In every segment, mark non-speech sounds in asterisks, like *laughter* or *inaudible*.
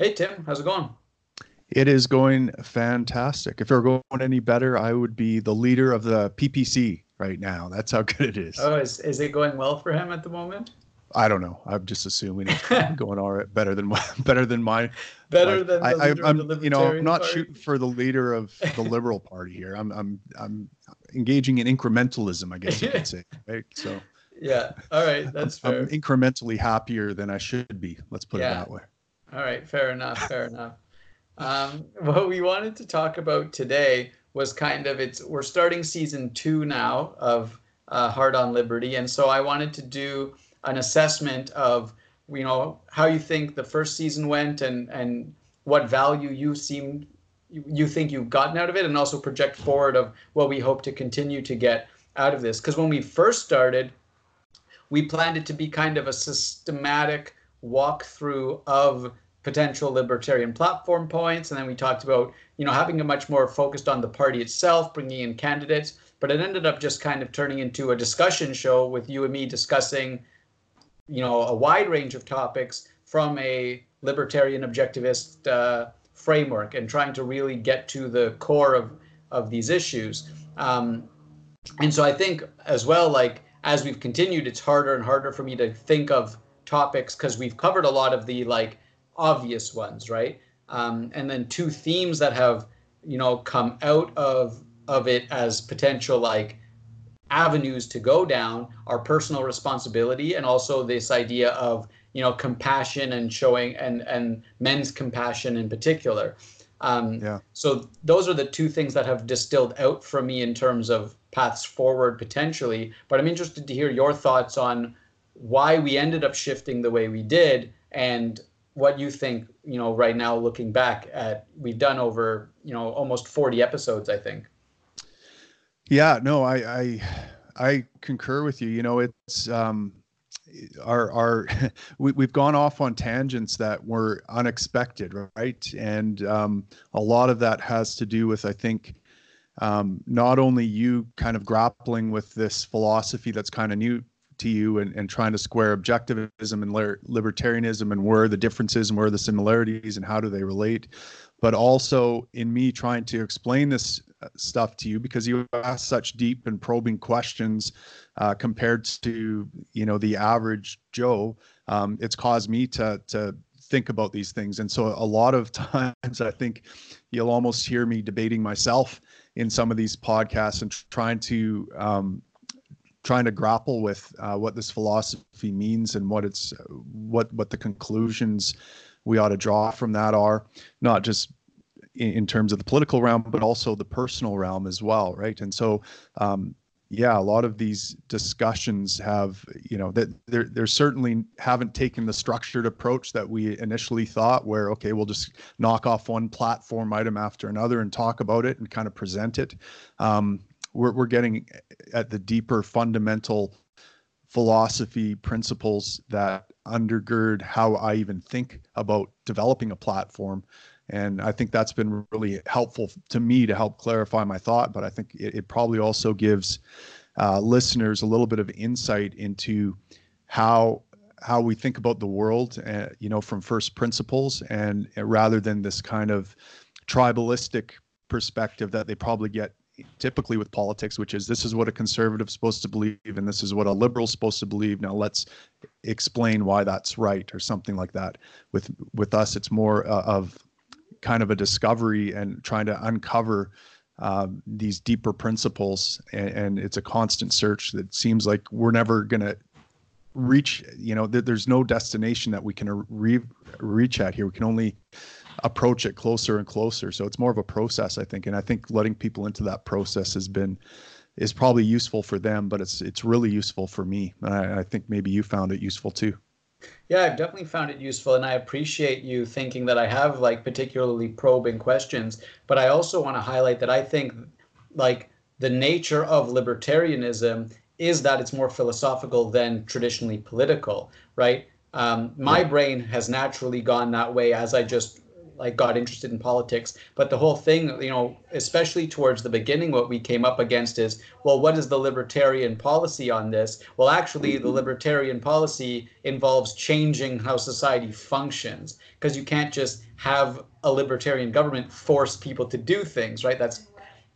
Hey, Tim, how's it going? It is going fantastic. If it were going any better, I would be the leader of the PPC right now. That's how *laughs* good it is. Oh, is, is it going well for him at the moment? I don't know. I'm just assuming it's *laughs* going all right, better than my, *laughs* better than mine. Better than I, I, am you know, I'm not party? shooting for the leader of the Liberal Party here. I'm, I'm, I'm engaging in incrementalism, I guess you could say. Right. So. Yeah. All right. That's fair. I'm incrementally happier than I should be. Let's put yeah. it that way. All right. Fair enough. Fair enough. Um, *laughs* what we wanted to talk about today was kind of it's we're starting season two now of uh, Hard on Liberty, and so I wanted to do an assessment of you know how you think the first season went and and what value you seem you think you've gotten out of it and also project forward of what we hope to continue to get out of this because when we first started we planned it to be kind of a systematic walkthrough of potential libertarian platform points. And then we talked about you know having a much more focused on the party itself bringing in candidates. But it ended up just kind of turning into a discussion show with you and me discussing you know a wide range of topics from a libertarian objectivist uh, framework and trying to really get to the core of of these issues. Um, and so i think as well like as we've continued it's harder and harder for me to think of topics because we've covered a lot of the like obvious ones right um, and then two themes that have you know come out of of it as potential like avenues to go down are personal responsibility and also this idea of you know compassion and showing and and men's compassion in particular um, yeah. so those are the two things that have distilled out for me in terms of paths forward potentially but i'm interested to hear your thoughts on why we ended up shifting the way we did and what you think you know right now looking back at we've done over you know almost 40 episodes i think yeah, no, I I I concur with you. You know, it's um our our *laughs* we, we've gone off on tangents that were unexpected right and um, a lot of that has to do with i think um, not only you kind of grappling with this philosophy that's kind of new to you and, and trying to square objectivism and libertarianism and where the differences and where the similarities and how do they relate but also in me trying to explain this stuff to you because you ask such deep and probing questions uh, compared to you know the average Joe. Um, it's caused me to to think about these things, and so a lot of *laughs* times I think you'll almost hear me debating myself in some of these podcasts and trying to um, trying to grapple with uh, what this philosophy means and what it's what what the conclusions we ought to draw from that are not just in, in, terms of the political realm, but also the personal realm as well, right? And so, um, yeah, a lot of these discussions have, you know, that they're, they're certainly haven't taken the structured approach that we initially thought, where, okay, we'll just knock off one platform item after another and talk about it and kind of present it. Um, we're, we're getting at the deeper fundamental philosophy principles that undergird how I even think about developing a platform and I think that's been really helpful to me to help clarify my thought. But I think it, it probably also gives uh, listeners a little bit of insight into how how we think about the world, uh, you know, from first principles, and uh, rather than this kind of tribalistic perspective that they probably get typically with politics, which is this is what a conservative's supposed to believe and this is what a liberal's supposed to believe. Now let's explain why that's right or something like that. With with us, it's more uh, of kind of a discovery and trying to uncover uh, these deeper principles. And, and, it's a constant search that seems like we're never going to reach, you know, th- there's no destination that we can re- reach at here. We can only approach it closer and closer. So it's more of a process, I think. And I think letting people into that process has been is probably useful for them, but it's it's really useful for me. I, I think maybe you found it useful too. Yeah, I've definitely found it useful, and I appreciate you thinking that I have like particularly probing questions. But I also want to highlight that I think like the nature of libertarianism is that it's more philosophical than traditionally political, right? Um, my yeah. brain has naturally gone that way as I just like got interested in politics. But the whole thing, you know, especially towards the beginning, what we came up against is, well, what is the libertarian policy on this? Well, actually, the mm-hmm. libertarian policy involves changing how society functions because you can't just have a libertarian government force people to do things, right? That's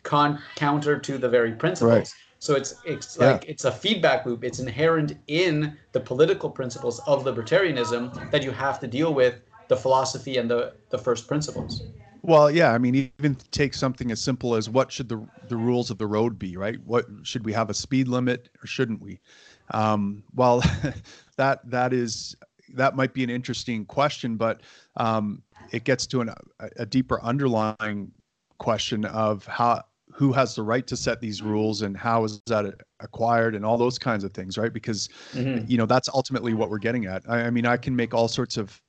con- counter to the very principles. Right. So it's it's yeah. like it's a feedback loop. It's inherent in the political principles of libertarianism that you have to deal with the philosophy and the the first principles. Well, yeah, I mean, even take something as simple as what should the the rules of the road be, right? What should we have a speed limit or shouldn't we? Um, well, *laughs* that that is that might be an interesting question, but um, it gets to an, a, a deeper underlying question of how who has the right to set these rules and how is that acquired and all those kinds of things right because mm-hmm. you know that's ultimately what we're getting at I, I, mean i can make all sorts of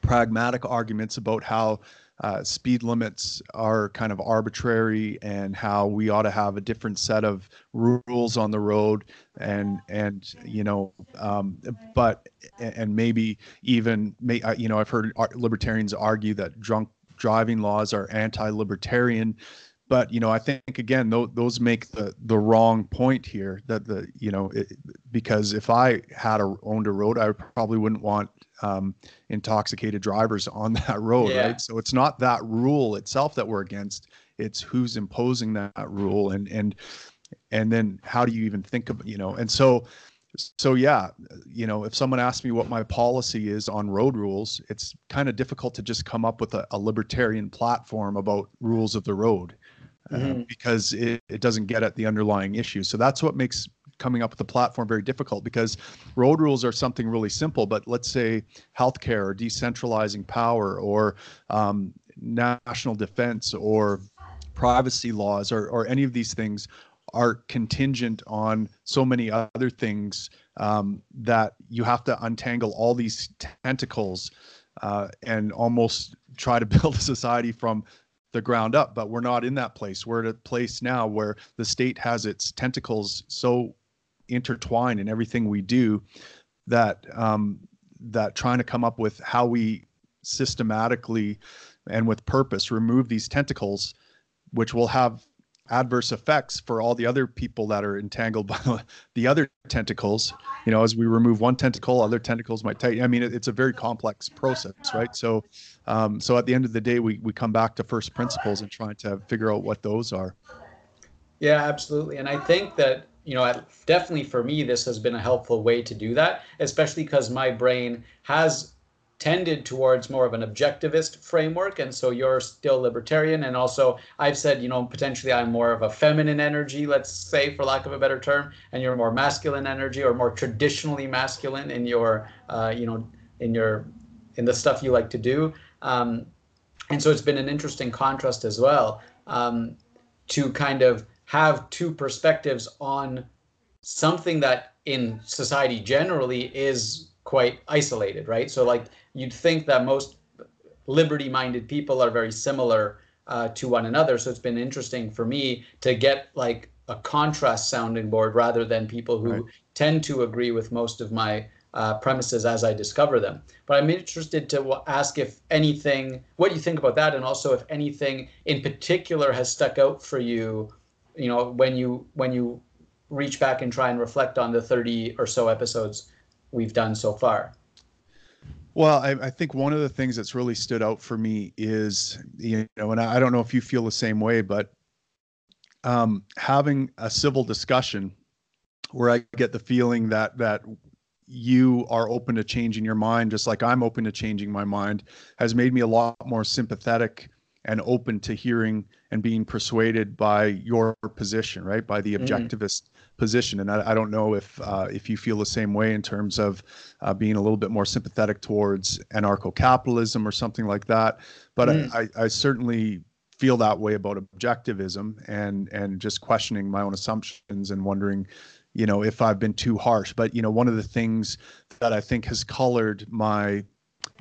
pragmatic arguments about how uh, speed limits are kind of arbitrary and how we ought to have a different set of rules on the road and and you know um, but and maybe even may uh, you know i've heard libertarians argue that drunk driving laws are anti-libertarian but you know i think again those, those make the the wrong point here that the you know it, because if i had a, owned a road i probably wouldn't want um, intoxicated drivers on *laughs* that road yeah. right so it's not that rule itself that we're against it's who's imposing that rule and and and then how do you even think of you know and so so yeah you know if someone asks me what my policy is on road rules it's kind of difficult to just come up with a, a libertarian platform about rules of the road uh, mm-hmm. because it, it doesn't get at the underlying issue. So that's what makes coming up with a platform very difficult because road rules are something really simple. But let's say healthcare or decentralizing power or um, national defense or privacy laws or, or any of these things are contingent on so many other things um, that you have to untangle all these tentacles uh, and almost try to *laughs* build a society from the ground up but we're not in that place we're at a place now where the state has its tentacles so intertwined in everything we do that um, that trying to come up with how we systematically and with purpose remove these tentacles which will have adverse effects for all the other people that are entangled by *laughs* the other tentacles. You know as we remove one tentacle other tentacles might tighten i mean it, it's a very complex process right? So um, so at the end of the day we, we come back to first principles and trying to figure out what those are. Yeah absolutely. And i think that you know definitely for me this has been a helpful way to do that especially because my brain has tended towards more of an objectivist framework and so you're still libertarian and also i've said you know potentially i'm more of a feminine energy let's say for lack of a better term and you're more masculine energy or more traditionally masculine in your uh, you know in your in the stuff you like to do. Um, and so it's been an interesting contrast as well um, to kind of have two perspectives on something that in society generally is quite isolated, right? So like you'd think that most liberty-minded people are very similar uh, to one another. So it's been interesting for me to get like a contrast sounding board rather than people who right. tend to agree with most of my uh, premises as I discover them. But I'm interested to ask if anything, what you think about that, and also if anything in particular has stuck out for you. You know, when you when you reach back and try and reflect on the 30 or so episodes we've done so far. Well, I, I, think one of the things that's really stood out for me is, you know, and I don't know if you feel the same way, but um, having a civil discussion where I get the feeling that that you are open to changing your mind, just like I'm open to changing my mind, has made me a lot more sympathetic and open to hearing and being persuaded by your position, right? By the mm. objectivist mm position. And I, I don't know if uh, if you feel the same way in terms of uh, being a little bit more sympathetic towards anarcho-capitalism or something like that. But mm. I, I certainly feel that way about objectivism and and just questioning my own assumptions and wondering you know if i've been too harsh but you know one of the things that i think has colored my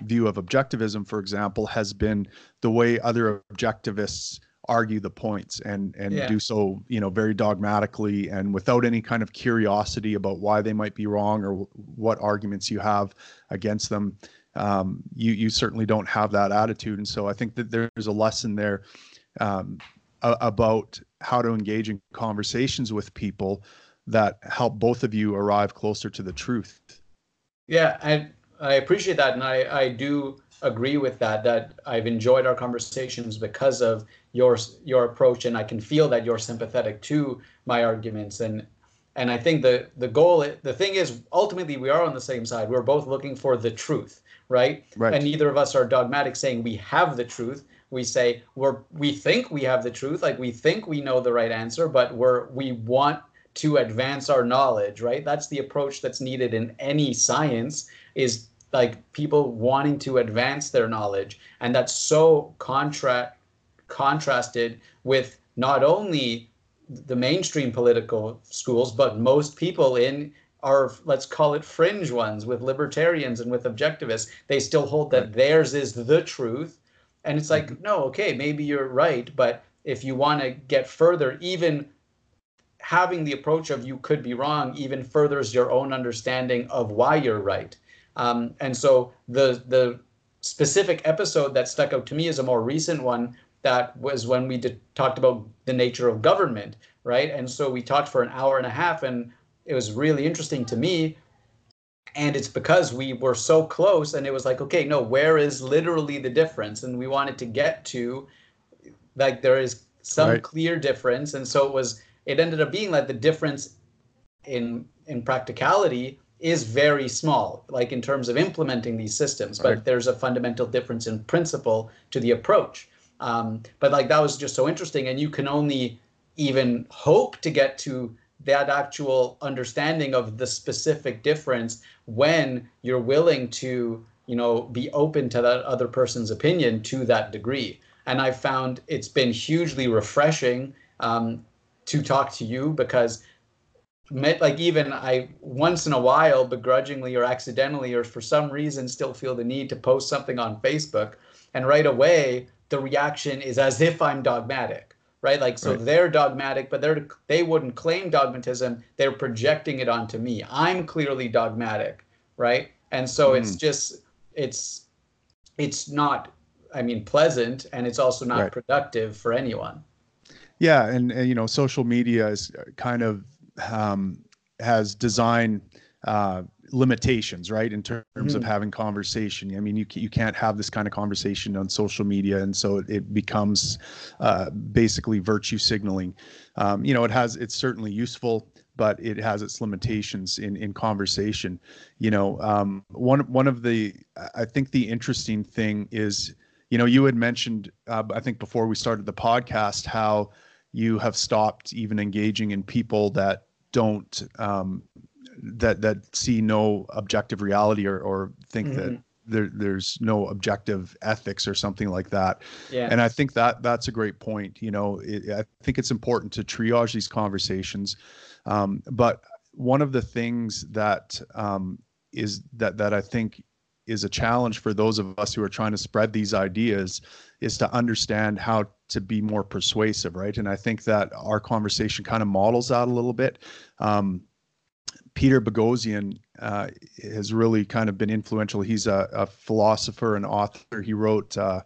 view of objectivism for example has been the way other objectivists argue the points and and yeah. do so you know very dogmatically and without any kind of curiosity about why they might be wrong or what arguments you have against them um, you you certainly don't have that attitude, and so I think that there's a lesson there um, about how to engage in conversations with people that help both of you arrive closer to the truth. Yeah, I I appreciate that, and I I do agree with that. That I've enjoyed our conversations because of your your approach, and I can feel that you're sympathetic to my arguments, and and I think the the goal, the thing is, ultimately we are on the same side. We're both looking for the truth, right? Right. And neither of us are dogmatic, saying we have the truth. We say we're we think we have the truth, like we think we know the right answer, but we're we want to advance our knowledge, right? That's the approach that's needed in any science. Is like people wanting to advance their knowledge, and that's so contra- contrasted with not only the mainstream political schools, but most people in our let's call it fringe ones with libertarians and with objectivists. They still hold that theirs is the truth, and it's like, mm-hmm. no, okay, maybe you're right, but if you want to get further, even having the approach of you could be wrong even furthers your own understanding of why you're right. Um, and so the the specific episode that stuck out to me is a more recent one that was when we did, talked about the nature of government, right? And so we talked for an hour and a half, and it was really interesting to me. And it's because we were so close, and it was like, okay, no, where is literally the difference? And we wanted to get to, like, there is some right. clear difference, and so it was. It ended up being like the difference in in practicality is very small, like in terms of implementing these systems, but right. there's a fundamental difference in principle to the approach. Um, but like that was just so interesting, and you can only even hope to get to that actual understanding of the specific difference when you're willing to, you know, be open to that other person's opinion to that degree. And I found it's been hugely refreshing um, to talk to you because like even I once in a while begrudgingly or accidentally or for some reason still feel the need to post something on Facebook and right away the reaction is as if I'm dogmatic right like so right. they're dogmatic but they're they wouldn't claim dogmatism they're projecting it onto me I'm clearly dogmatic right and so mm. it's just it's it's not I mean pleasant and it's also not right. productive for anyone yeah and, and you know social media is kind of um, has design uh, limitations, right, in terms mm-hmm. of having conversation. I mean, you you can't have this kind of conversation on social media, and so it, it becomes uh, basically virtue signaling. Um, you know, it has it's certainly useful, but it has its limitations in in conversation. You know, um, one one of the I think the interesting thing is, you know, you had mentioned uh, I think before we started the podcast how you have stopped even engaging in people that don't um, that that see no objective reality or, or think mm-hmm. that there, there's no objective ethics or something like that. Yeah. And I think that that's a great point. You know, it, I think it's important to triage these conversations. Um, but one of the things that um, is that that I think is a challenge for those of us who are trying to spread these ideas is to understand how to be more persuasive, right? And I think that our conversation kind of models that a little bit. Um, Peter Boghossian uh, has really kind of been influential. He's a, a philosopher and author. He wrote uh,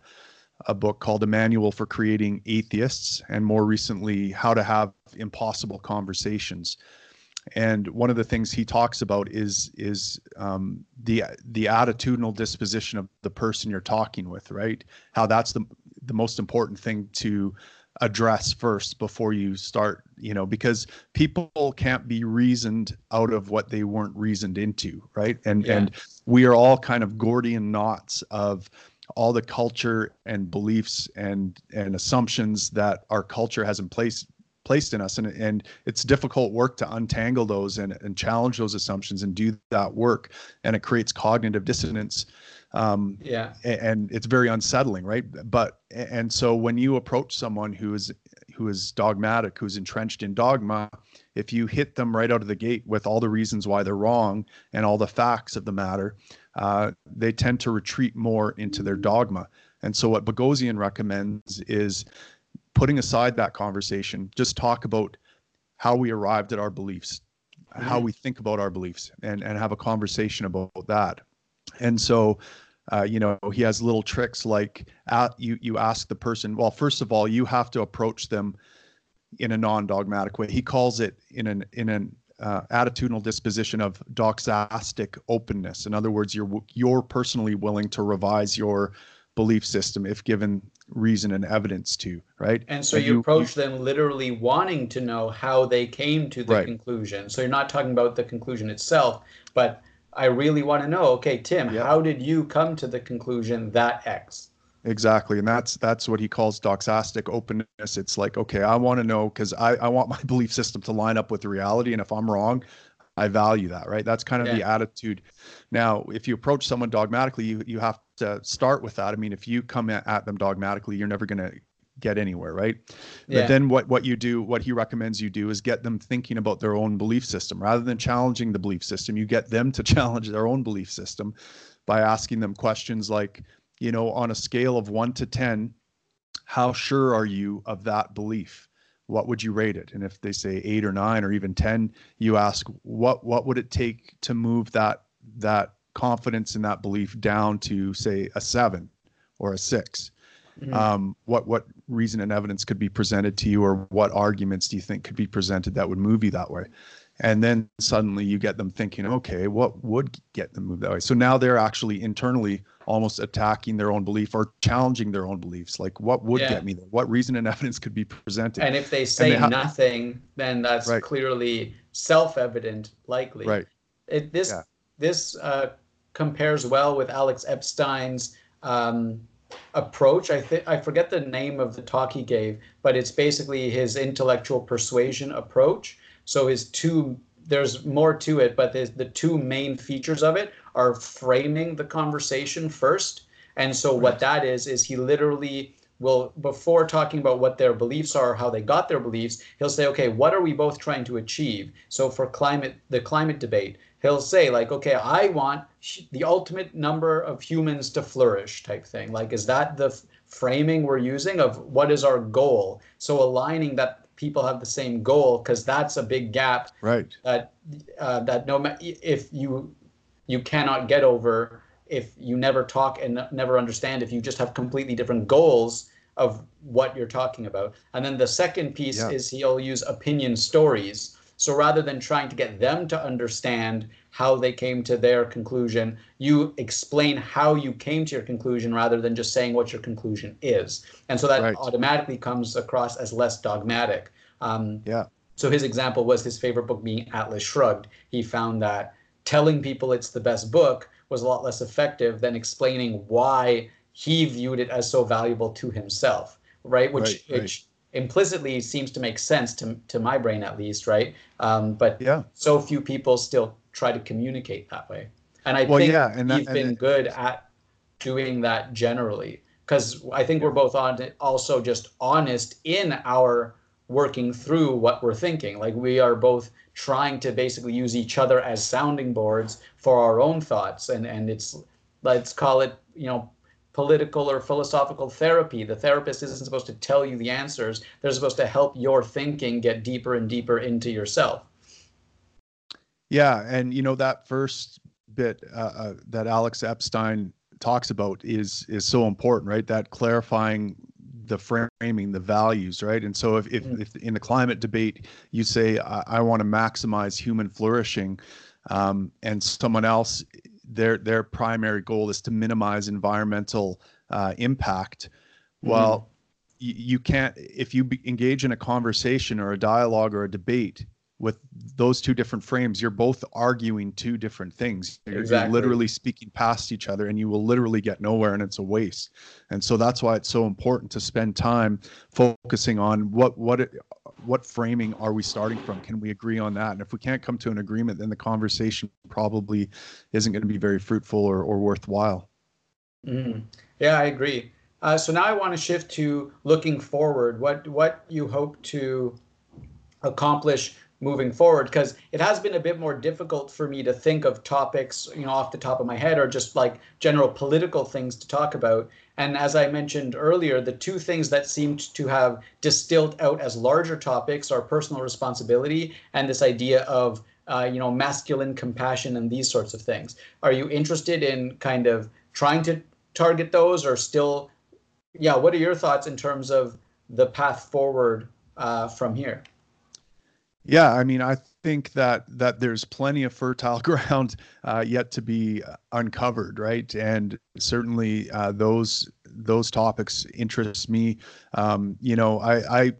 a book called A Manual for Creating Atheists, and more recently, How to Have Impossible Conversations. And one of the things he talks about is is um, the the attitudinal disposition of the person you're talking with, right? How that's the the most important thing to address first before you start you know because people can't be reasoned out of what they weren't reasoned into right and yeah. and we are all kind of gordian knots of all the culture and beliefs and and assumptions that our culture has in place placed in us. And and it's difficult work to untangle those and and challenge those assumptions and do that work. And it creates cognitive dissonance um, yeah. and it's very unsettling right? But and so when you approach someone who is who is dogmatic who's entrenched in dogma if you hit them right out of the gate with all the reasons why they're wrong and all the facts of the matter uh, they tend to retreat more into their dogma. And so what Boghossian recommends is putting aside that conversation just talk about how we arrived at our beliefs mm-hmm. how we think about our beliefs and and have a conversation about that and so uh, you know, he has little tricks like uh, you you ask the person. Well, first of all, you have to approach them in a non-dogmatic way. He calls it in an in an uh, attitudinal disposition of doxastic openness. In other words, you're you're personally willing to revise your belief system if given reason and evidence to, right? And so and you, you, approach you, them literally wanting to know how they came to the right. conclusion. So you're not talking about the conclusion itself, but I really want to know, okay, Tim, yeah. how did you come to the conclusion that X? Exactly. And that's that's what he calls doxastic openness. It's like, okay, I want to know because I, I want my *laughs* belief system to line up with the reality. And if I'm wrong, I value that, right? That's kind of yeah. the attitude. Now, if you approach someone dogmatically, you you have to start with that. I mean, if you come at, them dogmatically, you're never going to get anywhere, right? Yeah. But then what what you do, what he recommends you do is get them thinking about their own belief system rather than challenging the belief system. You get them to *laughs* challenge their own belief system by asking them questions like, you know, on a scale of 1 to 10, how sure are you of that belief? What would you rate it? And if they say eight or nine or even 10, you ask what, what would it take to move that, that confidence and that belief down to say a seven or a 6 mm-hmm. um, what, what reason and evidence could be presented to you or what arguments do you think could be presented that would move you that way? and then suddenly you get them thinking okay what would get them moved that way so now they're actually internally almost attacking their own belief or challenging their own beliefs like what would yeah. get me there what reason and evidence could be presented and if they say they ha- nothing then that's right. clearly self-evident likely right it, this yeah. this uh, compares well with alex epstein's um, approach. I think I forget the name of the talk he gave, but it's basically his intellectual persuasion approach, so his two there's more to it, but the two main features of it are framing the conversation first. And so what that is is he literally will before talking about what their beliefs are, how they got their beliefs, he'll say, okay, what are we both trying to achieve? So for climate the climate debate, he'll say like, okay, I want the ultimate number of humans to flourish type thing. Like is that the framing we're using of what is our goal? So aligning that people have the same goal because that's a big gap right that uh, that no matter if you you cannot get over if you never talk and never understand if you just have completely different goals of what you're talking about and then the second piece yeah. is he'll use opinion stories so rather than trying to get them to understand how they came to their conclusion, you explain how you came to your conclusion rather than just saying what your conclusion is. And so that right. automatically comes across as less dogmatic. Um, yeah. So his example was his favorite book being Atlas Shrugged. He found that telling people it's the best book was a lot less effective than explaining why he viewed it as so valuable to himself, right? Which, right, which implicitly seems to make sense to, to my brain at least right? Um, but yeah. so few people still try to communicate that way. And i well, think yeah, and that, you've been good at doing that generally because i think we're both on also just honest in our working through what we're thinking like we are both trying to basically use each other as sounding boards for our own thoughts and and it's let's call it you know political or philosophical therapy. The therapist isn't supposed to tell you the answers, they're supposed to help your thinking get deeper and deeper into yourself. Yeah. And, you know, that first bit uh, uh, that Alex Epstein talks about is is so important right that clarifying the framing the values right and so if, if, mm. if in the climate debate you say i, I want to maximize human flourishing um, and someone else their their primary goal is to minimize environmental uh, impact. Mm-hmm. Well, y- you can't if you be, engage in a conversation or a dialogue or a debate with those two different frames, you're both arguing two different things. You're, exactly. you're, literally speaking past each other, and you will literally get nowhere, and it's a waste. And so that's why it's so important to spend time focusing on what what it, what framing are we starting from? Can we agree on that? And if we can't come to an agreement, then the conversation probably isn't going to be very fruitful or, or worthwhile. Mm. Yeah, I agree. Uh, so now I want to shift to looking forward. What what you hope to accomplish moving forward because it has been a bit more difficult for me to think of topics you know off the top of my head or just like general political things to talk about. And as i mentioned earlier the two things that seemed to have distilled out as larger topics are personal responsibility and this idea of uh, you know masculine compassion and these sorts of things. Are you interested in kind of trying to target those or still yeah what are your thoughts in terms of the path forward uh, from here yeah i mean i think that that there's plenty of fertile *laughs* ground uh, yet to be uncovered right and certainly uh, those those topics interest me um, you know i i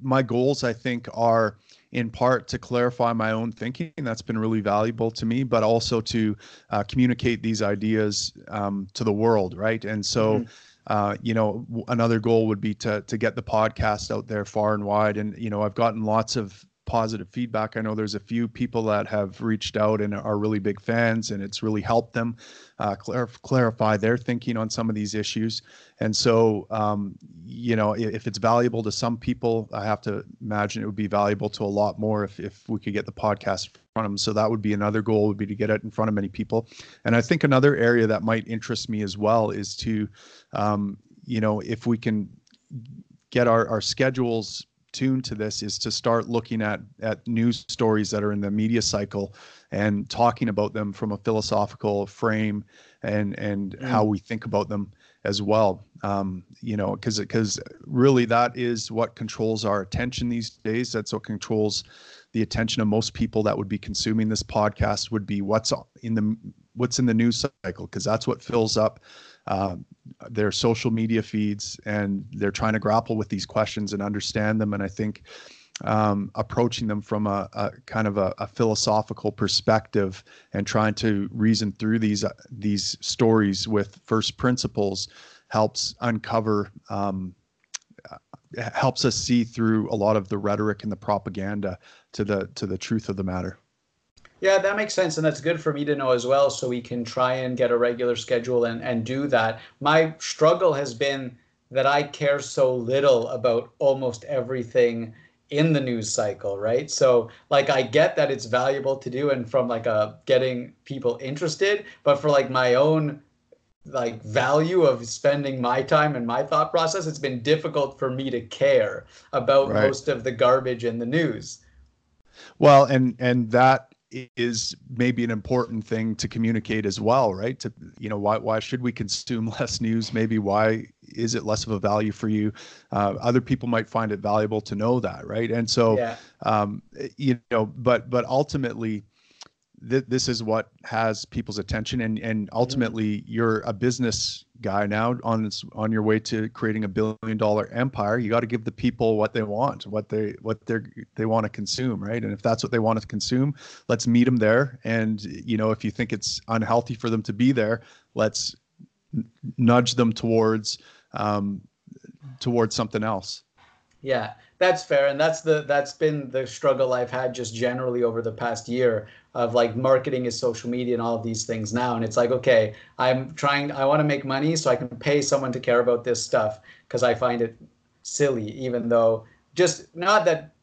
my goals i think are in part to clarify my own thinking. That's been really valuable to me, but also to uh, communicate these ideas um, to the world, right? And so, mm-hmm. uh, you know, another goal would be to to get the podcast out there far and wide. And you know, I've gotten lots of positive feedback. I know there's a few people that have reached out and are really big fans, and it's really helped them uh, clar- clarify their thinking on some of these issues. And so, um, you know, if, if, it's valuable to some people, I have to imagine it would be valuable to a lot more if, if we could get the podcast in front of them. So that would be another goal would be to get it in front of many people. And I think another area that might interest me as well is to, um, you know, if we can get our, our schedules tuned to this is to start looking at at news stories that are in the media cycle and talking about them from a philosophical frame and and mm. how we think about them as well um, you know because because really that is what controls our attention these days that's what controls the attention of most people that would be consuming this podcast would be what's in the what's in the news cycle because that's what fills up uh, their social media feeds and they're trying to grapple with these questions and understand them. And i think um, approaching them from a, a kind of a, a, philosophical perspective and trying to reason through these uh, these stories with first principles helps uncover um, uh, helps us see through a lot of the rhetoric and the propaganda to the to the truth of the matter yeah, that makes sense. And that's good for me to know as well. So we can try and get a regular schedule and, and do that. My struggle has been that I care so little about almost everything in the news cycle, right? So like I get that it's valuable to do and from like a getting people interested, but for like my own like value of spending my time and my thought process, it's been difficult for me to care about right. most of the garbage in the news. Well, and and that is maybe an important thing to communicate as well, right? To you know, why why should we consume *laughs* less news? Maybe why is it less of a value for you? Uh, other people might find it valuable to know that, right? And so, yeah. um, you know, but but ultimately, th- this is what has people's attention, and and ultimately, mm-hmm. you're a business guy now on on your way to creating a billion dollar empire. You got to give the people what they want what they what they they want to consume right? And if that's what they want to consume let's meet them there. And you know if you think it's unhealthy for them to be there let's nudge them towards um, towards something else. Yeah that's fair. And that's the that's been the struggle i've had just generally over the past year of like marketing is social media and all of these things now. And it's like okay i'm trying i want to make money so i can pay someone to care about this stuff because i find it silly even though just not that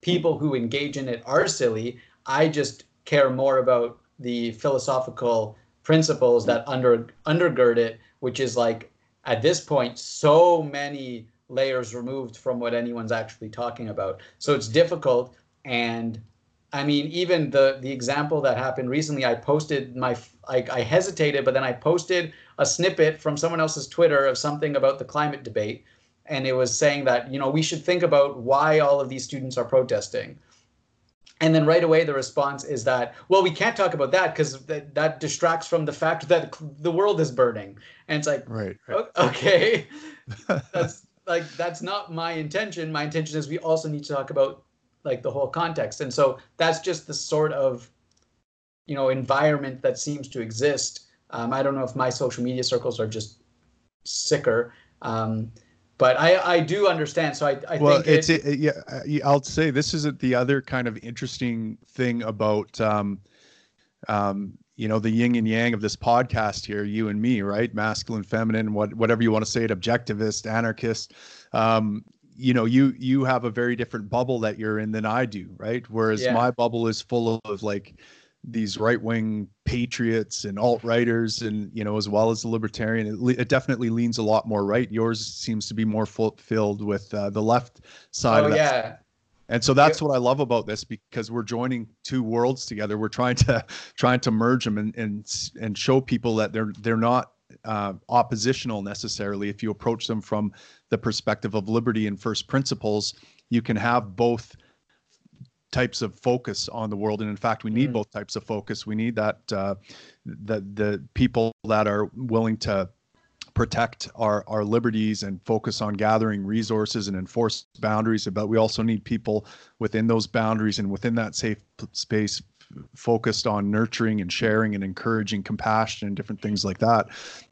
people who engage in it are silly. I just care more about the philosophical principles that under undergird it which is like at this point so many layers removed from what anyone's actually talking about. So it's difficult and I mean, even the the example that happened recently, I posted my I, I hesitated, but then I posted a snippet from someone else's Twitter of something about the climate debate, and it was saying that you know we should think about why all of these students are protesting. And then right away the response is that well we can't talk about that because that, that distracts from the fact that the world is burning. And it's like right, right. okay, *laughs* that's like that's not my intention. My intention is we also need to talk about like the whole context and so that's just the sort of you know environment that seems to exist um, i don't know if my social media circles are just sicker um, but I, I do understand. So I, I well, think it's it, yeah. I'll say this is the other kind of interesting thing about um, um, you know the yin and yang of this podcast here, you and me, right? Masculine, feminine, what whatever you want to say it, objectivist, anarchist. Um, you know you you have a very different bubble that you're in than i do right whereas yeah. my bubble is full of like these right-wing patriots and alt-righters and you know as well as the libertarian it, it definitely leans a lot more right yours seems to be more filled with uh, the left side oh, of that yeah and so that's what I love about this because we're joining two worlds together. We're trying to *laughs* trying to merge them and and and show people that they're they're not uh, oppositional necessarily. If you approach them from the perspective of liberty and first principles, you can have both types of focus on the world and in fact we need mm. both types of focus we need that uh, the the people that are willing to protect our our liberties and focus on gathering resources and enforce boundaries but we also need people within those boundaries and within that safe space focused on nurturing and sharing and encouraging compassion and different things like that.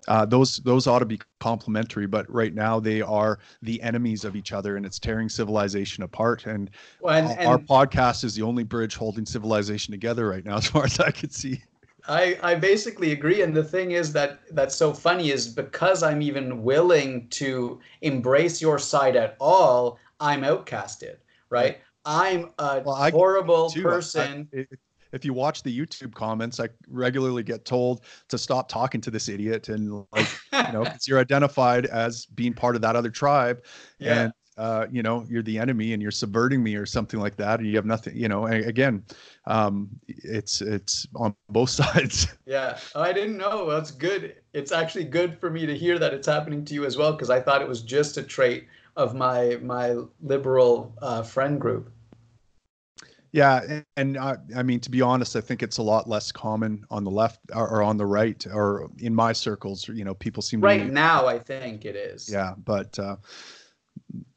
Uh, those those ought to be complementary, but right now they are the enemies of each other, and it's tearing civilization apart. And, well, and, and our podcast is the only bridge holding civilization together right now, *laughs* as far as I can see. I, I basically agree. And the thing is that that's so funny is because I'm even willing to embrace your side at all, I'm outcasted, right? I'm a well, horrible person. I, it, if you watch the YouTube comments, I regularly get told to stop talking to this idiot, and like you know, *laughs* because you're identified as being part of that other tribe, yeah. and uh, you know, you're the enemy, and you're subverting me or something like that, and you have nothing. You know, again, um, it's it's on both *laughs* sides. Yeah, I didn't know. That's good. It's actually good for me to hear that it's happening to you as well, because I thought it was just a trait of my my liberal uh, friend group. Yeah, and, I, I, mean to be honest, I think it's a lot less common on the left or, or, on the right, or in my circles. You know, people seem right be, now. I think it is. Yeah, but uh,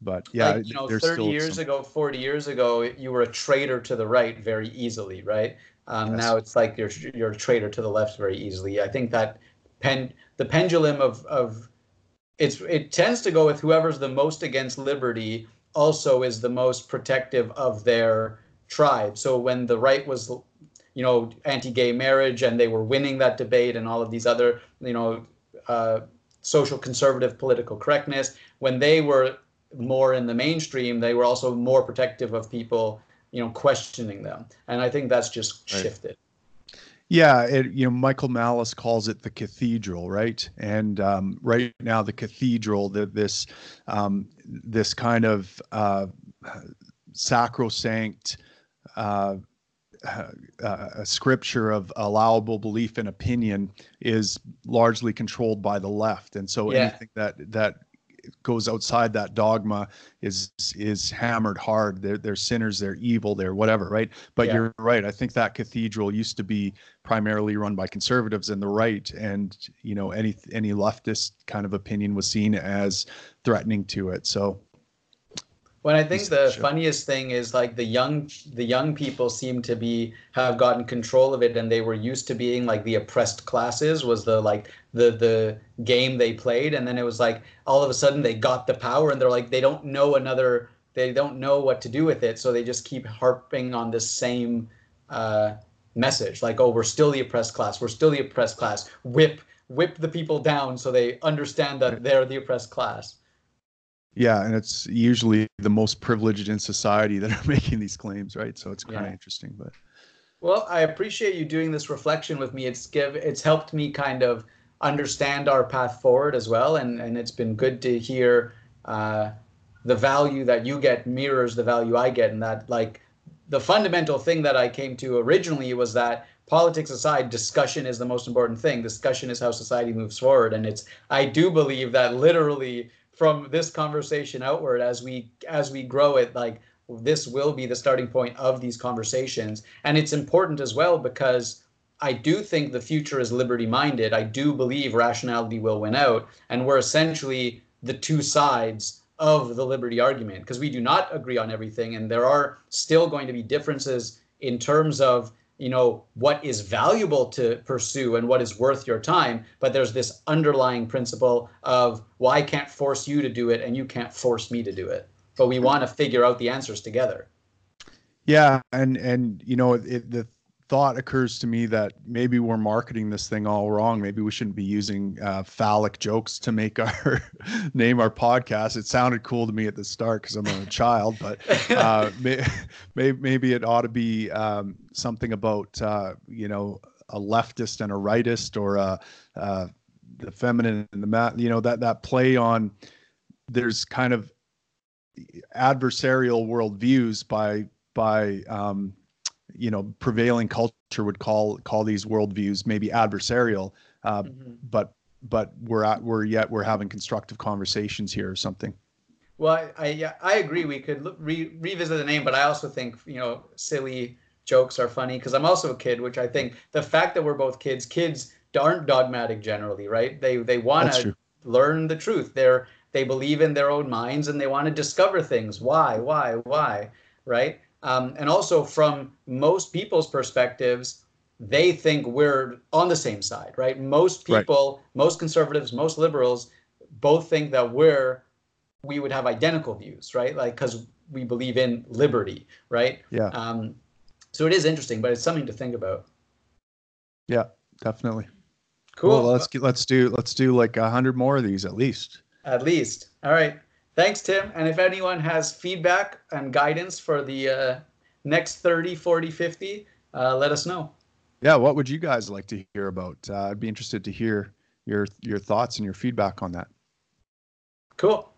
but yeah, like, you know, thirty years some... ago, forty years ago, you were a traitor to the right very easily, right? Um, yes. Now it's like you're you're a traitor to the left very easily. I think that pen the pendulum of of it's it tends to go with whoever's the most against liberty also is the most protective of their tribe. So when the right was, you know, anti-gay marriage and they were winning that debate and all of these other, you know, uh, social conservative political correctness, when they were more in the mainstream, they were also more protective of people, you know, questioning them. And I think that's just right. shifted. Yeah, it, you know, Michael Malice calls it the cathedral, right? And um, right now, the cathedral, the, this um, this kind of uh, sacrosanct uh, uh, a scripture of allowable belief and opinion is largely controlled by the left, and so yeah. anything that that goes outside that dogma is is hammered hard. They're they're sinners, they're evil, they're whatever, right? But yeah. you're right. I think that cathedral used to be primarily run by conservatives and the right, and you know any any leftist kind of opinion was seen as threatening to it. So when I think the sure. funniest thing is like the young the young people seem to be have gotten control of it and they were used to being like the oppressed classes was the like the the game they played. And then it was like all of a sudden they got the power and they're like they don't know another they don't know what to do with it. So they just keep harping on this same uh, message like oh we're still the oppressed class we're still the oppressed class. Whip whip the people down so they understand that they're the oppressed class yeah, and it's usually the most privileged in society that are *laughs* making these claims, right? So it's kind of yeah. interesting, but well, I appreciate you doing this reflection with me. It's give it's helped me kind of understand our path forward as well, and and it's been good to hear uh, the value that you get mirrors the value I get, and that like the fundamental thing that I came to originally was that politics aside, discussion is the most important thing. Discussion is how society moves forward, and it's I do believe that literally from this conversation outward as we as we grow it like this will be the starting point of these conversations. And it's important as well because I do think the future is liberty minded. I do believe rationality will win out. And we're essentially the two sides of the liberty argument because we do not agree on everything. And there are still going to be differences in terms of you know what is valuable to pursue and what is worth your time but there's this underlying principle of well i can't force you to do it and you can't force me to do it. But we hmm. want to figure out the answers together. Yeah and and you know it, the thought occurs to me that maybe we're marketing this thing all wrong. Maybe we shouldn't be using uh, phallic jokes to make our *laughs* name our podcast. It sounded cool to me at the start because I'm a *laughs* child, but uh, *laughs* may, may, maybe it ought to be um, something about uh, you know a leftist and a rightist or a, uh, the feminine and the mat. You know that that play on there's kind of adversarial worldviews by by um, you know prevailing culture would call call these worldviews maybe adversarial uh, mm-hmm. but but we're at we're yet we're having constructive conversations here or something. Well, I I, yeah, I agree. We could look, re- revisit the name, but I also think you know silly jokes are funny because I'm also a kid, which I think the fact that we're both kids, kids aren't dogmatic generally, right? They they want to learn the truth. They're they believe in their own minds and they want to discover things. Why, why, why, right? Um, and also from most people's perspectives, they think we're on the same side, right? Most people, right. most conservatives, most liberals, both think that we're we would have identical views, right? Like because we believe in liberty, right? Yeah. Um, so it is interesting, but it's something to think about. Yeah, definitely. Cool. Well, let's let's do let's do like a hundred more of these at least. At least. All right. Thanks, Tim. And if anyone has feedback and guidance for the uh, next 30, 40, 50, uh, let us know. Yeah, what would you guys like to hear about? Uh, I'd be interested to hear your your thoughts and your feedback on that. Cool.